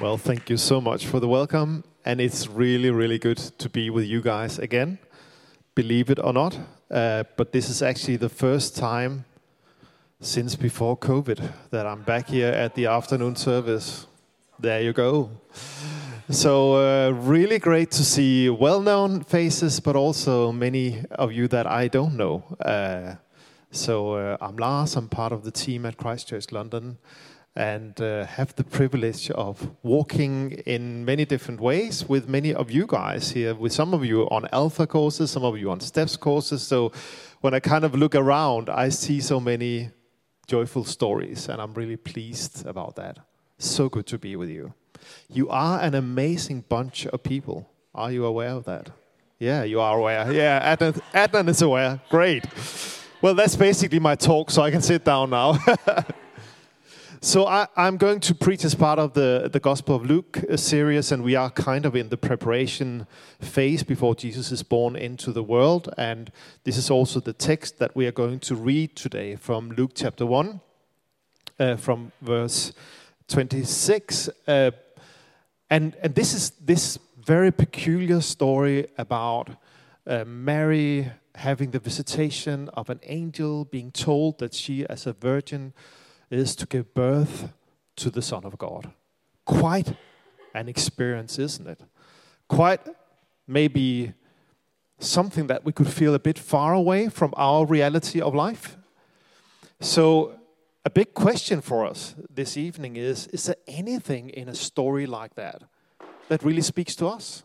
Well, thank you so much for the welcome. And it's really, really good to be with you guys again. Believe it or not. Uh, but this is actually the first time since before COVID that I'm back here at the afternoon service. There you go. So, uh, really great to see well known faces, but also many of you that I don't know. Uh, so, uh, I'm Lars, I'm part of the team at Christchurch London and uh, have the privilege of walking in many different ways with many of you guys here, with some of you on Alpha courses, some of you on Steps courses. So when I kind of look around, I see so many joyful stories, and I'm really pleased about that. So good to be with you. You are an amazing bunch of people. Are you aware of that? Yeah, you are aware. Yeah, Adnan, Adnan is aware. Great. Well, that's basically my talk, so I can sit down now. So I, am going to preach as part of the, the Gospel of Luke uh, series, and we are kind of in the preparation phase before Jesus is born into the world. And this is also the text that we are going to read today from Luke chapter 1, uh, from verse 26. Uh, and, and this is this very peculiar story about uh, Mary having the visitation of an angel, being told that she, as a virgin, is to give birth to the Son of God. Quite an experience, isn't it? Quite maybe something that we could feel a bit far away from our reality of life. So, a big question for us this evening is Is there anything in a story like that that really speaks to us?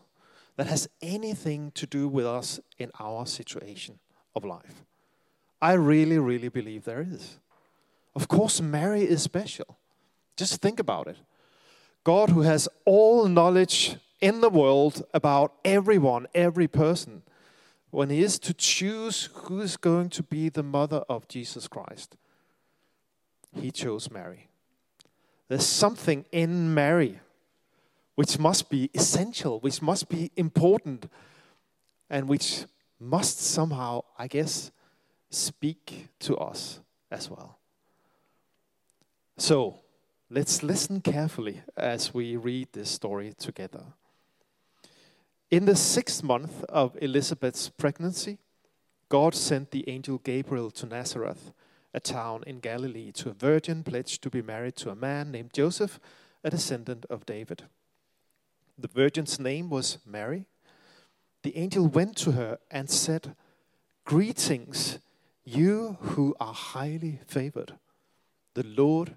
That has anything to do with us in our situation of life? I really, really believe there is. Of course, Mary is special. Just think about it. God, who has all knowledge in the world about everyone, every person, when He is to choose who is going to be the mother of Jesus Christ, He chose Mary. There's something in Mary which must be essential, which must be important, and which must somehow, I guess, speak to us as well. So let's listen carefully as we read this story together. In the sixth month of Elizabeth's pregnancy, God sent the angel Gabriel to Nazareth, a town in Galilee, to a virgin pledged to be married to a man named Joseph, a descendant of David. The virgin's name was Mary. The angel went to her and said, Greetings, you who are highly favored. The Lord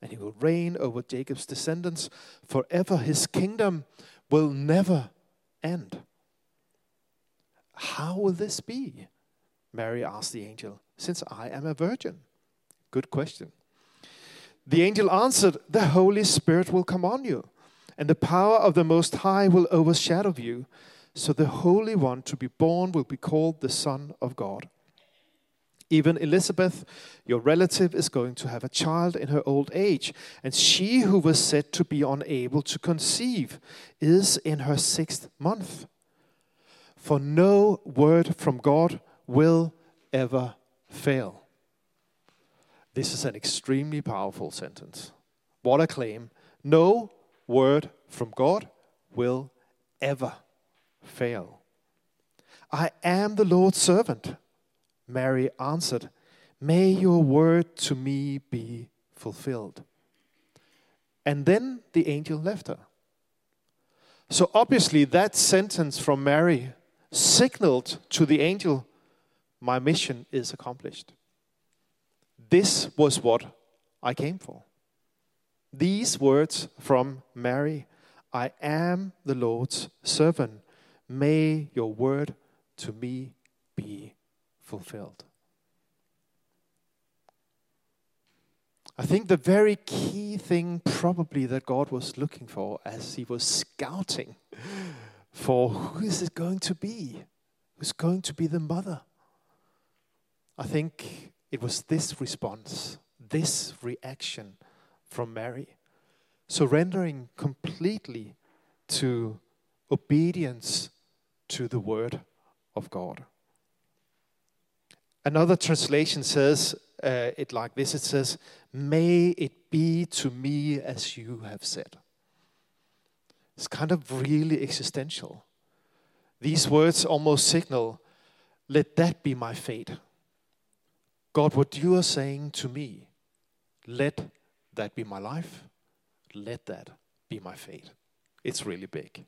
and he will reign over Jacob's descendants forever. His kingdom will never end. How will this be? Mary asked the angel, since I am a virgin. Good question. The angel answered, The Holy Spirit will come on you, and the power of the Most High will overshadow you. So the Holy One to be born will be called the Son of God. Even Elizabeth, your relative, is going to have a child in her old age, and she who was said to be unable to conceive is in her sixth month. For no word from God will ever fail. This is an extremely powerful sentence. What a claim. No word from God will ever fail. I am the Lord's servant. Mary answered, May your word to me be fulfilled. And then the angel left her. So obviously, that sentence from Mary signaled to the angel, My mission is accomplished. This was what I came for. These words from Mary I am the Lord's servant. May your word to me be fulfilled. I think the very key thing, probably, that God was looking for as He was scouting for who is it going to be? Who's going to be the mother? I think it was this response, this reaction from Mary, surrendering completely to obedience to the word of God. Another translation says uh, it like this it says, May it be to me as you have said. It's kind of really existential. These words almost signal, Let that be my fate. God, what you are saying to me, let that be my life. Let that be my fate. It's really big.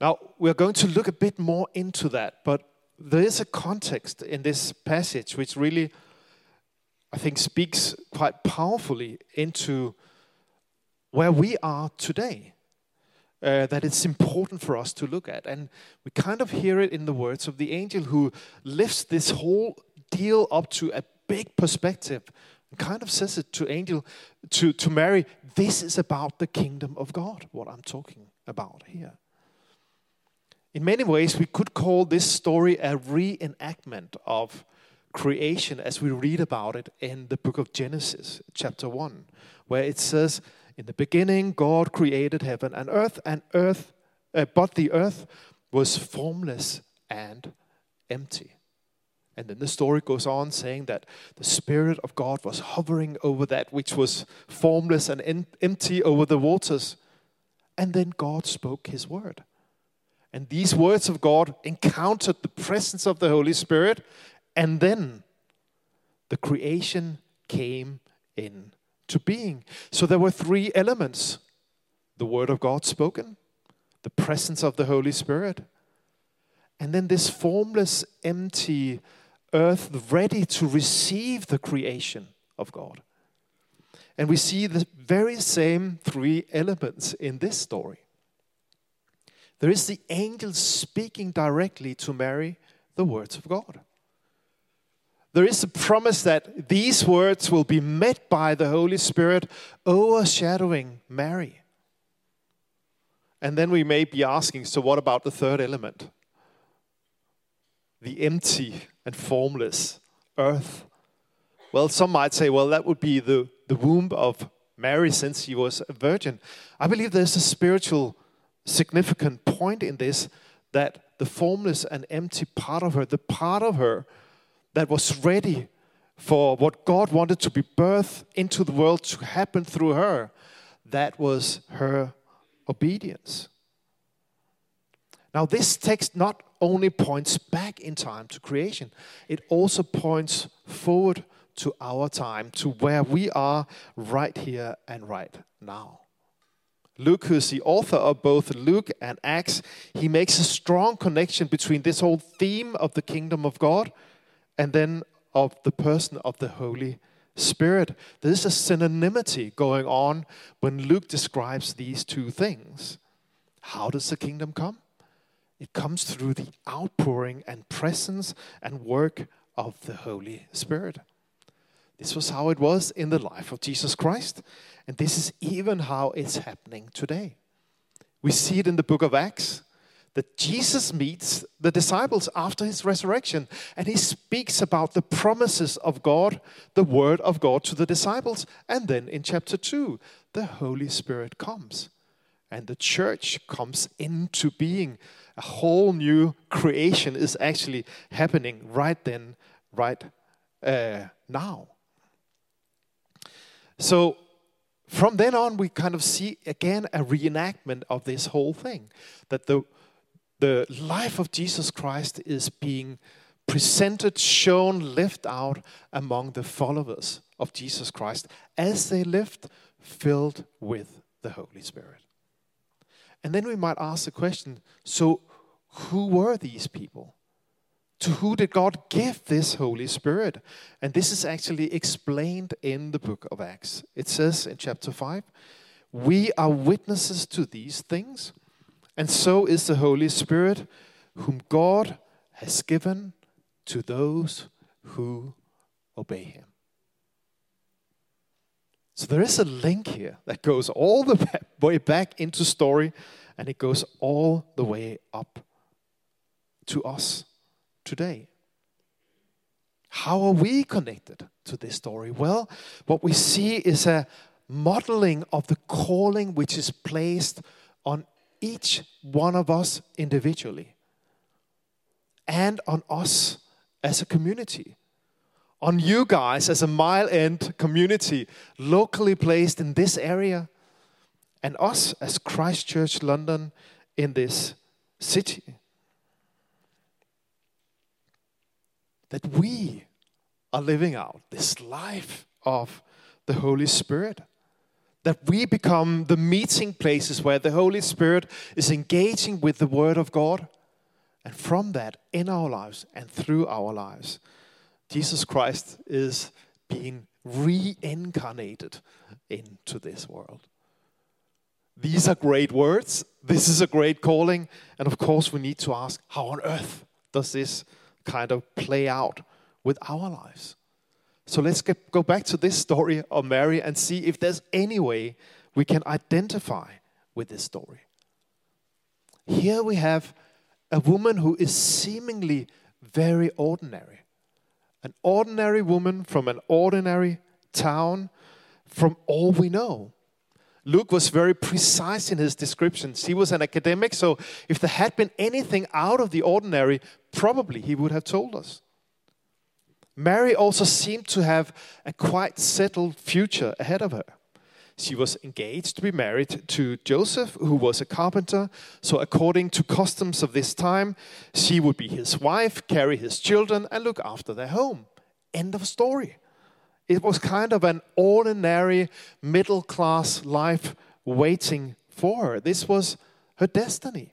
Now, we're going to look a bit more into that, but there is a context in this passage which really, I think, speaks quite powerfully into where we are today. Uh, that it's important for us to look at. And we kind of hear it in the words of the angel who lifts this whole deal up to a big perspective and kind of says it to angel to, to Mary, this is about the kingdom of God, what I'm talking about here. In many ways, we could call this story a reenactment of creation as we read about it in the book of Genesis, chapter 1, where it says, In the beginning, God created heaven and earth, and earth, uh, but the earth was formless and empty. And then the story goes on saying that the Spirit of God was hovering over that which was formless and empty over the waters. And then God spoke His word. And these words of God encountered the presence of the Holy Spirit, and then the creation came into being. So there were three elements the Word of God spoken, the presence of the Holy Spirit, and then this formless, empty earth ready to receive the creation of God. And we see the very same three elements in this story. There is the angel speaking directly to Mary the words of God. There is a promise that these words will be met by the Holy Spirit overshadowing Mary. And then we may be asking so, what about the third element? The empty and formless earth. Well, some might say, well, that would be the, the womb of Mary since she was a virgin. I believe there's a spiritual significant point in this that the formless and empty part of her, the part of her that was ready for what God wanted to be birthed into the world to happen through her, that was her obedience. Now, this text not only points back in time to creation, it also points forward to our time, to where we are right here and right now. Luke, who's the author of both Luke and Acts, he makes a strong connection between this whole theme of the kingdom of God and then of the person of the Holy Spirit. There's a synonymity going on when Luke describes these two things. How does the kingdom come? It comes through the outpouring and presence and work of the Holy Spirit. This was how it was in the life of Jesus Christ. And this is even how it's happening today. We see it in the book of Acts that Jesus meets the disciples after his resurrection and he speaks about the promises of God, the word of God to the disciples. And then in chapter 2, the Holy Spirit comes and the church comes into being. A whole new creation is actually happening right then, right uh, now. So from then on, we kind of see again a reenactment of this whole thing that the, the life of Jesus Christ is being presented, shown, lived out among the followers of Jesus Christ as they lived filled with the Holy Spirit. And then we might ask the question so, who were these people? To who did God give this Holy Spirit? And this is actually explained in the book of Acts. It says in chapter 5 We are witnesses to these things, and so is the Holy Spirit, whom God has given to those who obey Him. So there is a link here that goes all the way back into story and it goes all the way up to us today. How are we connected to this story? Well, what we see is a modeling of the calling which is placed on each one of us individually and on us as a community. On you guys as a mile end community locally placed in this area, and us as Christchurch London in this city. That we are living out this life of the Holy Spirit that we become the meeting places where the Holy Spirit is engaging with the Word of God. And from that, in our lives and through our lives, Jesus Christ is being reincarnated into this world. These are great words. This is a great calling. And of course, we need to ask how on earth does this kind of play out with our lives? So let's get, go back to this story of Mary and see if there's any way we can identify with this story. Here we have a woman who is seemingly very ordinary. An ordinary woman from an ordinary town, from all we know. Luke was very precise in his descriptions. He was an academic, so if there had been anything out of the ordinary, probably he would have told us. Mary also seemed to have a quite settled future ahead of her. She was engaged to be married to Joseph, who was a carpenter. So, according to customs of this time, she would be his wife, carry his children, and look after their home. End of story. It was kind of an ordinary middle class life waiting for her. This was her destiny.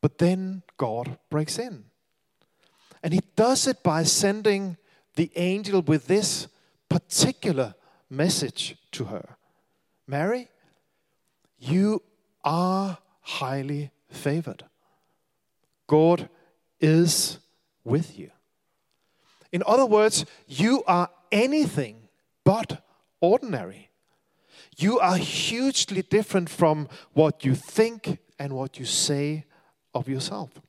But then God breaks in. And he does it by sending the angel with this particular message to her Mary, you are highly favored. God is with you. In other words, you are anything but ordinary. You are hugely different from what you think and what you say of yourself.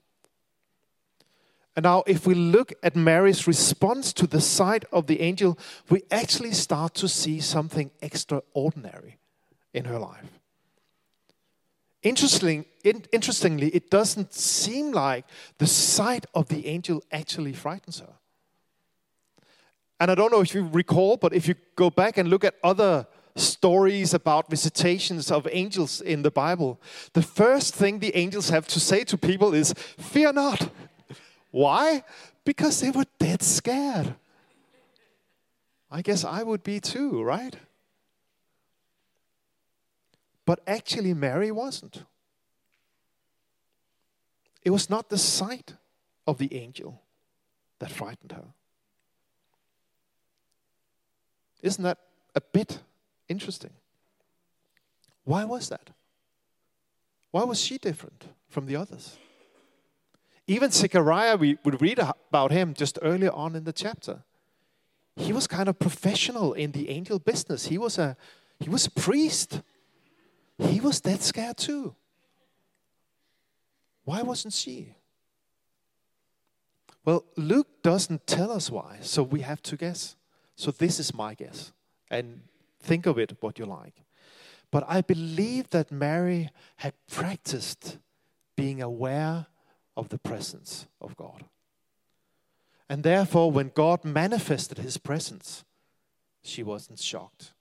And now, if we look at Mary's response to the sight of the angel, we actually start to see something extraordinary in her life. Interesting, interestingly, it doesn't seem like the sight of the angel actually frightens her. And I don't know if you recall, but if you go back and look at other stories about visitations of angels in the Bible, the first thing the angels have to say to people is, Fear not. Why? Because they were dead scared. I guess I would be too, right? But actually, Mary wasn't. It was not the sight of the angel that frightened her. Isn't that a bit interesting? Why was that? Why was she different from the others? Even Zechariah, we would read about him just earlier on in the chapter. He was kind of professional in the angel business. He was a he was a priest. He was that scared too. Why wasn't she? Well, Luke doesn't tell us why, so we have to guess. So this is my guess. And think of it what you like. But I believe that Mary had practiced being aware of the presence of God. And therefore, when God manifested his presence, she wasn't shocked,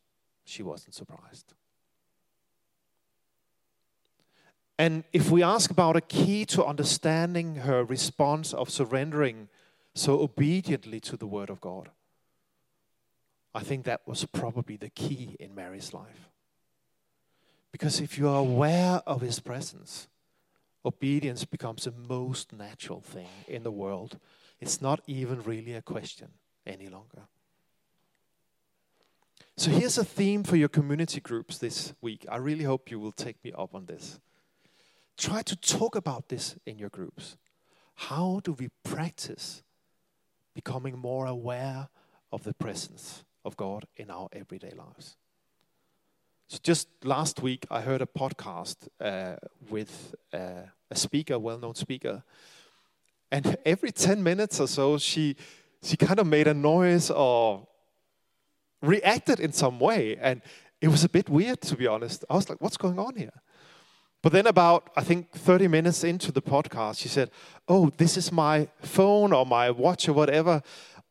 she wasn't surprised. And if we ask about a key to understanding her response of surrendering so obediently to the Word of God, I think that was probably the key in Mary's life. Because if you are aware of His presence, obedience becomes the most natural thing in the world. It's not even really a question any longer. So here's a theme for your community groups this week. I really hope you will take me up on this. Try to talk about this in your groups. How do we practice becoming more aware of the presence of God in our everyday lives. So just last week, I heard a podcast uh, with uh, a speaker, well-known speaker, and every ten minutes or so, she she kind of made a noise or reacted in some way, and it was a bit weird to be honest. I was like, "What's going on here?" But then, about I think 30 minutes into the podcast, she said, "Oh, this is my phone or my watch or whatever.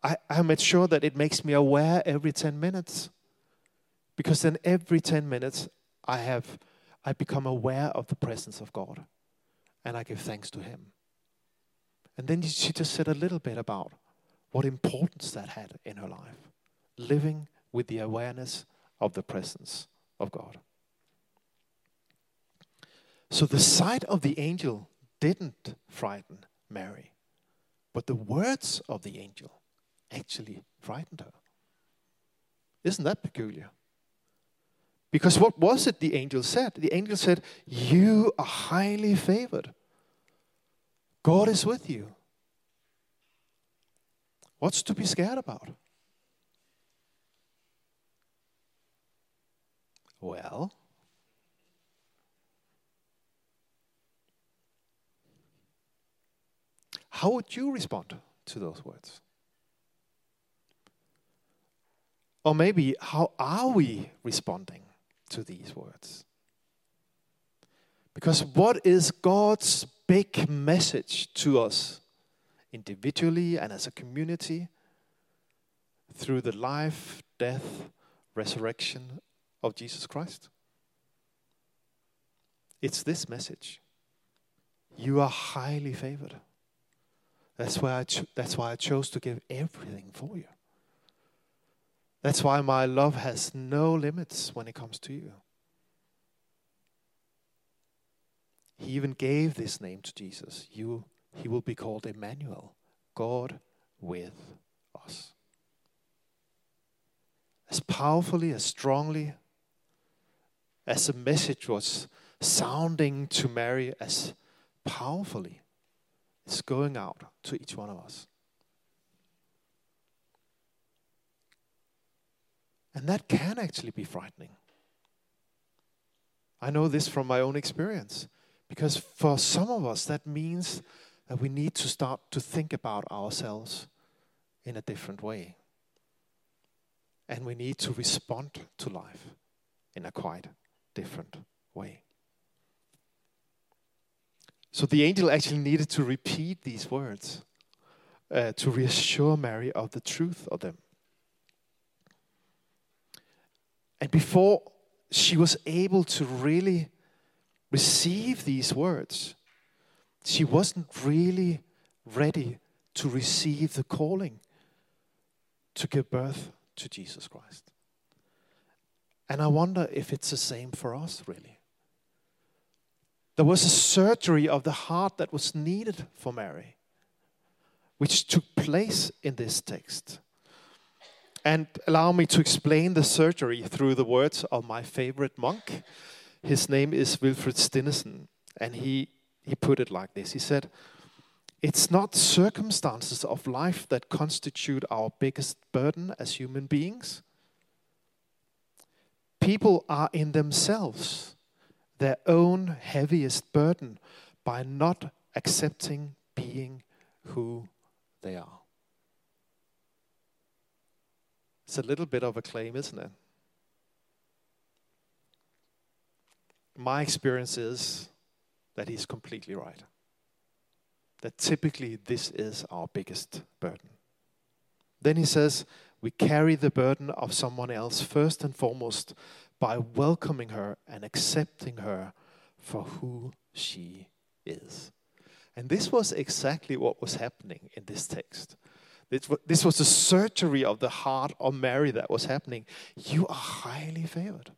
I, I made sure that it makes me aware every 10 minutes." Because then every 10 minutes, I have I become aware of the presence of God and I give thanks to Him. And then she just said a little bit about what importance that had in her life, living with the awareness of the presence of God. So the sight of the angel didn't frighten Mary, but the words of the angel actually frightened her. Isn't that peculiar? Because what was it the angel said? The angel said, You are highly favored. God is with you. What's to be scared about? Well, how would you respond to those words? Or maybe, how are we responding? to these words. Because what is God's big message to us individually and as a community through the life, death, resurrection of Jesus Christ? It's this message. You are highly favored. That's why I cho- that's why I chose to give everything for you. That's why my love has no limits when it comes to you. He even gave this name to Jesus. You, he will be called Emmanuel, God with us. As powerfully, as strongly as the message was sounding to Mary, as powerfully it's going out to each one of us. And that can actually be frightening. I know this from my own experience because for some of us, that means that we need to start to think about ourselves in a different way. And we need to respond to life in a quite different way. So the angel actually needed to repeat these words uh, to reassure Mary of the truth of them. And before she was able to really receive these words, she wasn't really ready to receive the calling to give birth to Jesus Christ. And I wonder if it's the same for us, really. There was a surgery of the heart that was needed for Mary, which took place in this text. And allow me to explain the surgery through the words of my favorite monk. His name is Wilfrid Stinissen, and he, he put it like this He said, It's not circumstances of life that constitute our biggest burden as human beings. People are in themselves their own heaviest burden by not accepting being who they are. It's a little bit of a claim, isn't it? My experience is that he's completely right. That typically this is our biggest burden. Then he says, we carry the burden of someone else first and foremost by welcoming her and accepting her for who she is. And this was exactly what was happening in this text. This was the surgery of the heart of Mary that was happening. You are highly favored.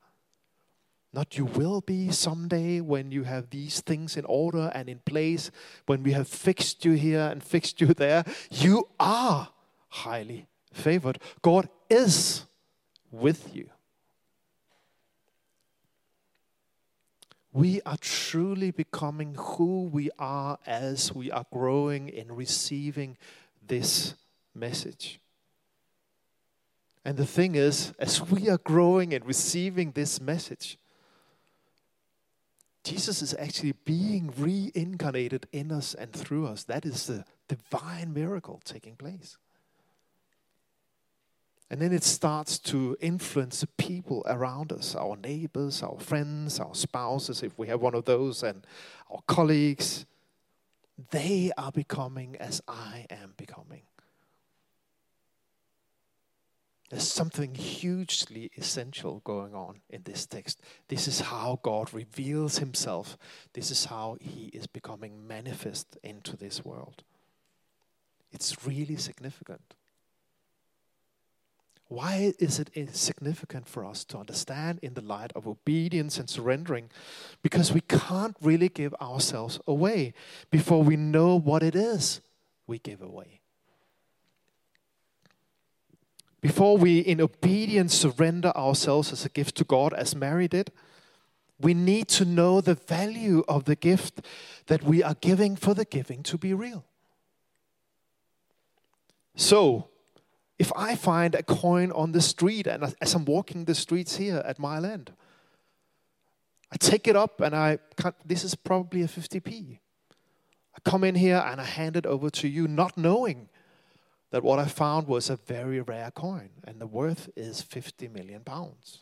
Not you will be someday when you have these things in order and in place, when we have fixed you here and fixed you there. You are highly favored. God is with you. We are truly becoming who we are as we are growing in receiving this message. And the thing is, as we are growing and receiving this message, Jesus is actually being reincarnated in us and through us. That is the divine miracle taking place. And then it starts to influence the people around us our neighbors, our friends, our spouses, if we have one of those, and our colleagues. They are becoming as I am becoming. There's something hugely essential going on in this text. This is how God reveals himself. This is how he is becoming manifest into this world. It's really significant. Why is it significant for us to understand in the light of obedience and surrendering? Because we can't really give ourselves away before we know what it is we give away. Before we, in obedience, surrender ourselves as a gift to God, as Mary did, we need to know the value of the gift that we are giving for the giving to be real. So, if I find a coin on the street, and as I'm walking the streets here at Mile End, I take it up and I, this is probably a 50p. I come in here and I hand it over to you, not knowing that what I found was a very rare coin and the worth is 50 million pounds.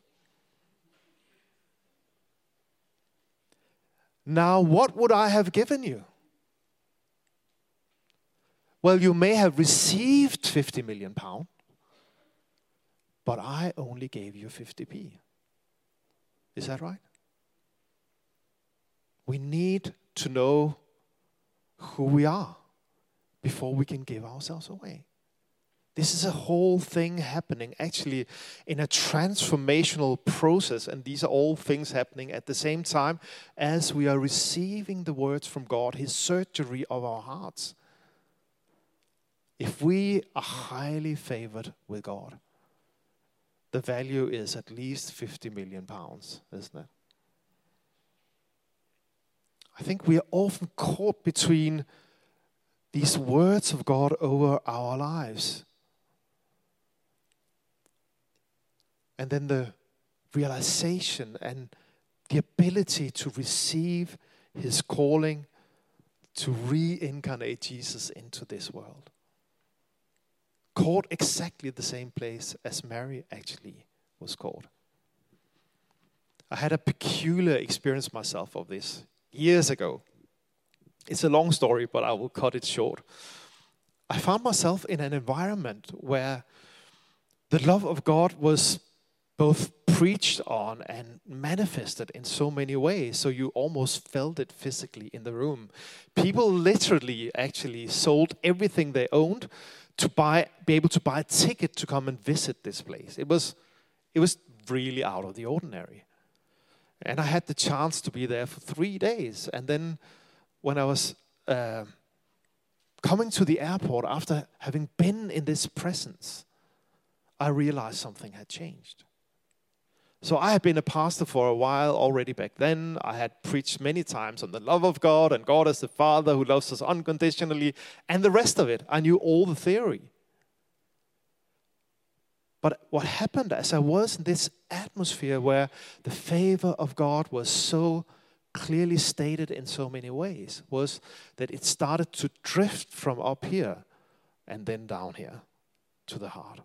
Now, what would I have given you? Well, you may have received 50 million pounds, but I only gave you 50p. Is that right? We need to know who we are before we can give ourselves away. This is a whole thing happening actually in a transformational process, and these are all things happening at the same time as we are receiving the words from God, His surgery of our hearts. If we are highly favored with God, the value is at least 50 million pounds, isn't it? I think we are often caught between these words of God over our lives And then the realization and the ability to receive his calling to reincarnate Jesus into this world. Caught exactly the same place as Mary actually was called. I had a peculiar experience myself of this years ago. It's a long story, but I will cut it short. I found myself in an environment where the love of God was both preached on and manifested in so many ways. So you almost felt it physically in the room. People literally actually sold everything they owned to buy, be able to buy a ticket to come and visit this place. It was, it was really out of the ordinary. And I had the chance to be there for three days. And then when I was uh, coming to the airport after having been in this presence, I realized something had changed. So I had been a pastor for a while already back then. I had preached many times on the love of God and God as the Father who loves us unconditionally and the rest of it. I knew all the theory. But what happened as I was in this atmosphere where the favor of God was so clearly stated in so many ways was that it started to drift from up here and then down here to the heart.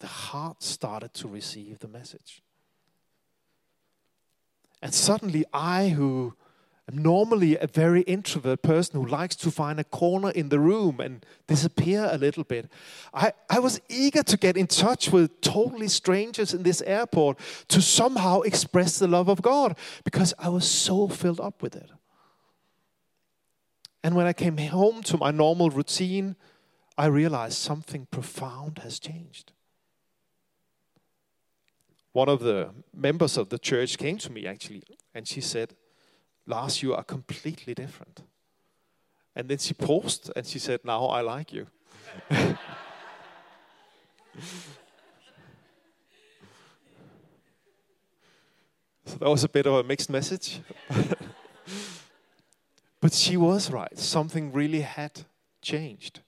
The heart started to receive the message. And suddenly, I, who am normally a very introvert person who likes to find a corner in the room and disappear a little bit, I, I was eager to get in touch with totally strangers in this airport to somehow express the love of God because I was so filled up with it. And when I came home to my normal routine, I realized something profound has changed one of the members of the church came to me actually, and she said, Lars, you are completely different. And then she paused and she said, Now I like you. so that was a bit of a mixed message. but she was right. Something really had changed.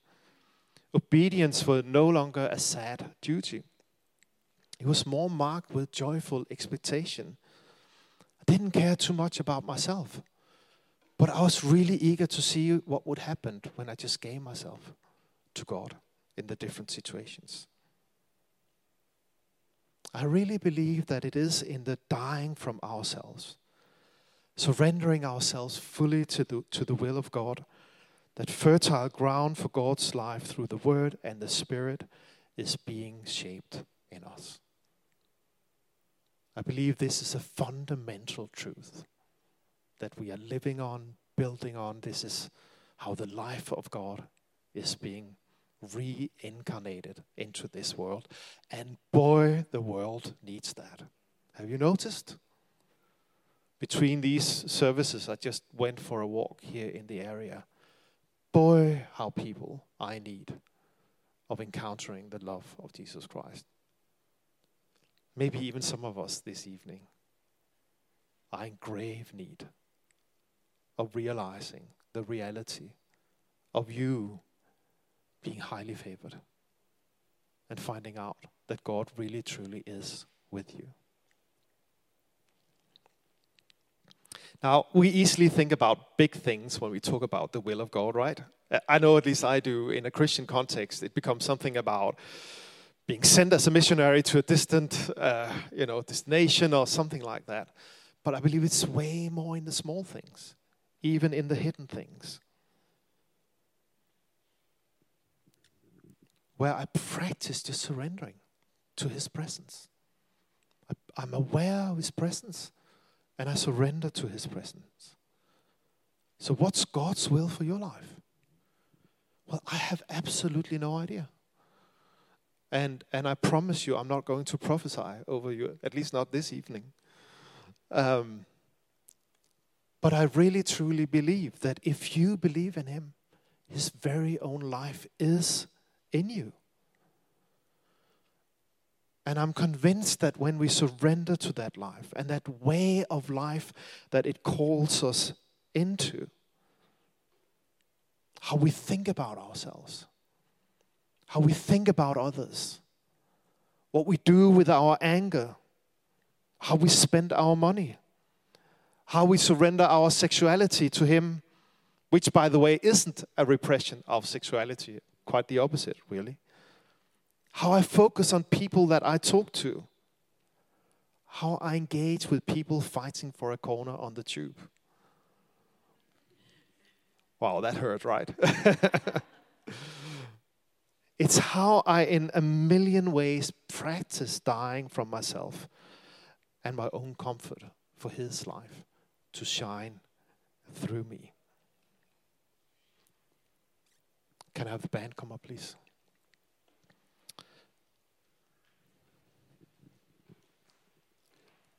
Obedience was no longer a sad duty. It was more marked with joyful expectation. I didn't care too much about myself, but I was really eager to see what would happen when I just gave myself to God in the different situations. I really believe that it is in the dying from ourselves, surrendering ourselves fully to the, to the will of God, that fertile ground for God's life through the Word and the Spirit is being shaped in us. I believe this is a fundamental truth that we are living on, building on. This is how the life of God is being reincarnated into this world. And boy, the world needs that. Have you noticed? Between these services, I just went for a walk here in the area. Boy, how people I need of encountering the love of Jesus Christ. Maybe even some of us this evening are in grave need of realizing the reality of you being highly favored and finding out that God really truly is with you. Now, we easily think about big things when we talk about the will of God, right? I know at least I do in a Christian context, it becomes something about being sent as a missionary to a distant, uh, you know, destination or something like that. But I believe it's way more in the small things, even in the hidden things. where I practice just surrendering to His presence. I, am aware of His presence and I surrender to His presence. So, what's God's will for your life? Well, I have absolutely no idea. And, and I promise you, I'm not going to prophesy over you, at least not this evening. Um, but I really truly believe that if you believe in Him, His very own life is in you. And I'm convinced that when we surrender to that life and that way of life that it calls us into, how we think about ourselves, how we think about others, what we do with our anger, how we spend our money, how we surrender our sexuality to Him, which, by the way, isn't a repression of sexuality, quite the opposite, really. How I focus on people that I talk to. How I engage with people fighting for a corner on the tube. Wow, that hurt, right? it's how I, in a million ways, practice dying from myself and my own comfort for His life to shine through me. Can I have the band come up, please?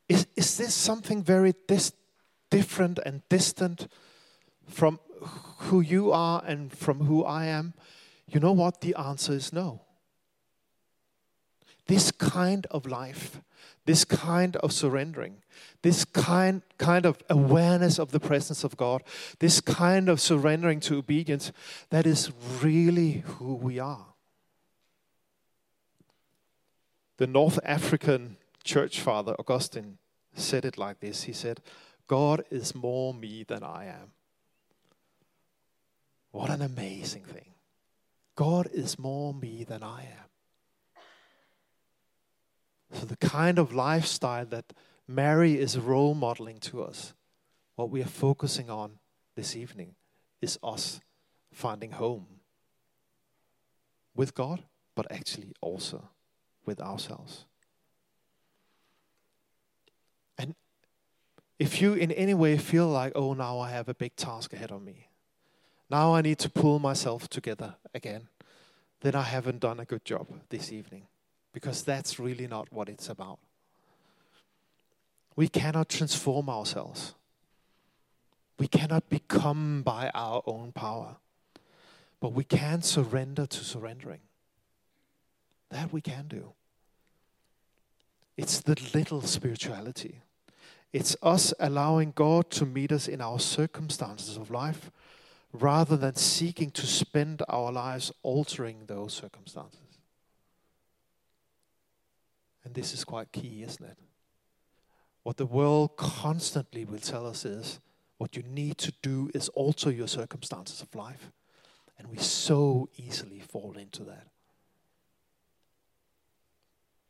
Is, is this something very dis- different and distant from who you are and from who I am? You know what? The answer is no. This kind of life, this kind of surrendering, this kind, kind of awareness of the presence of God, this kind of surrendering to obedience, that is really who we are. The North African church father, Augustine, said it like this He said, God is more me than I am. What an amazing thing. God is more me than I am. So, the kind of lifestyle that Mary is role modeling to us, what we are focusing on this evening, is us finding home with God, but actually also with ourselves. And if you in any way feel like, oh, now I have a big task ahead of me, now I need to pull myself together again, then I haven't done a good job this evening because that's really not what it's about. We cannot transform ourselves. We cannot become by our own power. But we can surrender to surrendering. That we can do. It's the little spirituality. It's us allowing God to meet us in our circumstances of life rather than seeking to spend our lives altering those circumstances. And this is quite key, isn't it? What the world constantly will tell us is what you need to do is alter your circumstances of life. And we so easily fall into that.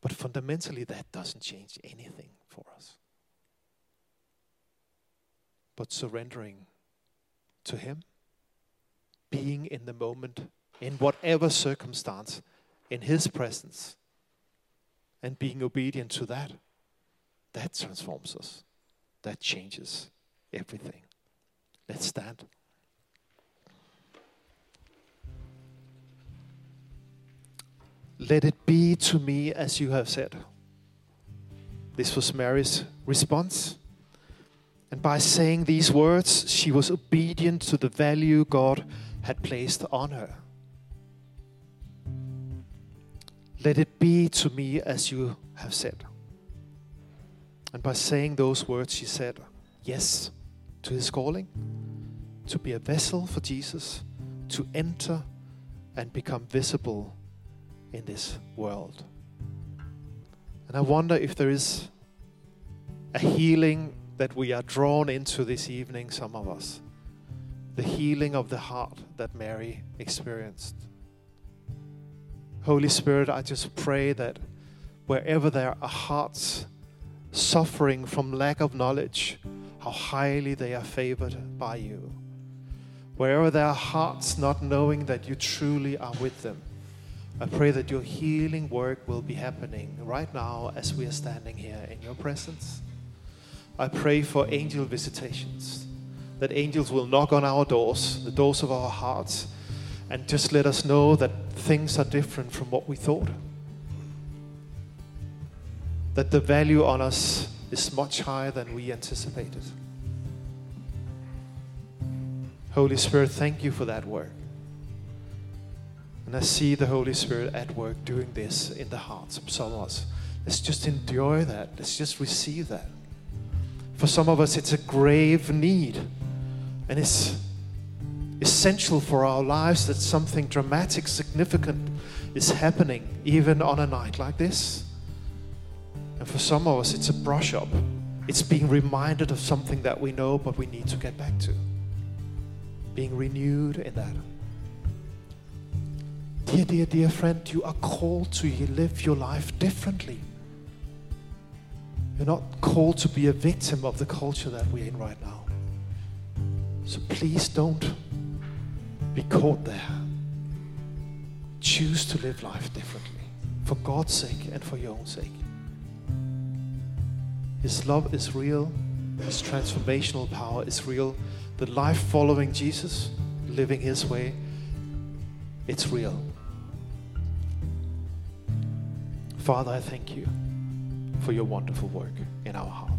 But fundamentally, that doesn't change anything for us. But surrendering to Him, being in the moment, in whatever circumstance, in His presence, and being obedient to that, that transforms us. That changes everything. Let's stand. Let it be to me as you have said. This was Mary's response. And by saying these words, she was obedient to the value God had placed on her. Let it be to me as you have said. And by saying those words, she said yes to his calling, to be a vessel for Jesus, to enter and become visible in this world. And I wonder if there is a healing that we are drawn into this evening, some of us. The healing of the heart that Mary experienced. Holy Spirit, I just pray that wherever there are hearts suffering from lack of knowledge, how highly they are favored by you. Wherever there are hearts not knowing that you truly are with them, I pray that your healing work will be happening right now as we are standing here in your presence. I pray for angel visitations, that angels will knock on our doors, the doors of our hearts, and just let us know that things are different from what we thought. That the value on us is much higher than we anticipated. Holy Spirit, thank you for that work. And I see the Holy Spirit at work doing this in the hearts of some of us. Let's just enjoy that. Let's just receive that. For some of us, it's a grave need. And it's essential for our lives that something dramatic, significant is happening, even on a night like this. And for some of us, it's a brush up. It's being reminded of something that we know, but we need to get back to. Being renewed in that. Dear, dear, dear friend, you are called to live your life differently. You're not called to be a victim of the culture that we're in right now. So please don't be caught there. Choose to live life differently for God's sake and for your own sake. His love is real, His transformational power is real. The life following Jesus, living His way, it's real. Father, I thank you for your wonderful work in our heart.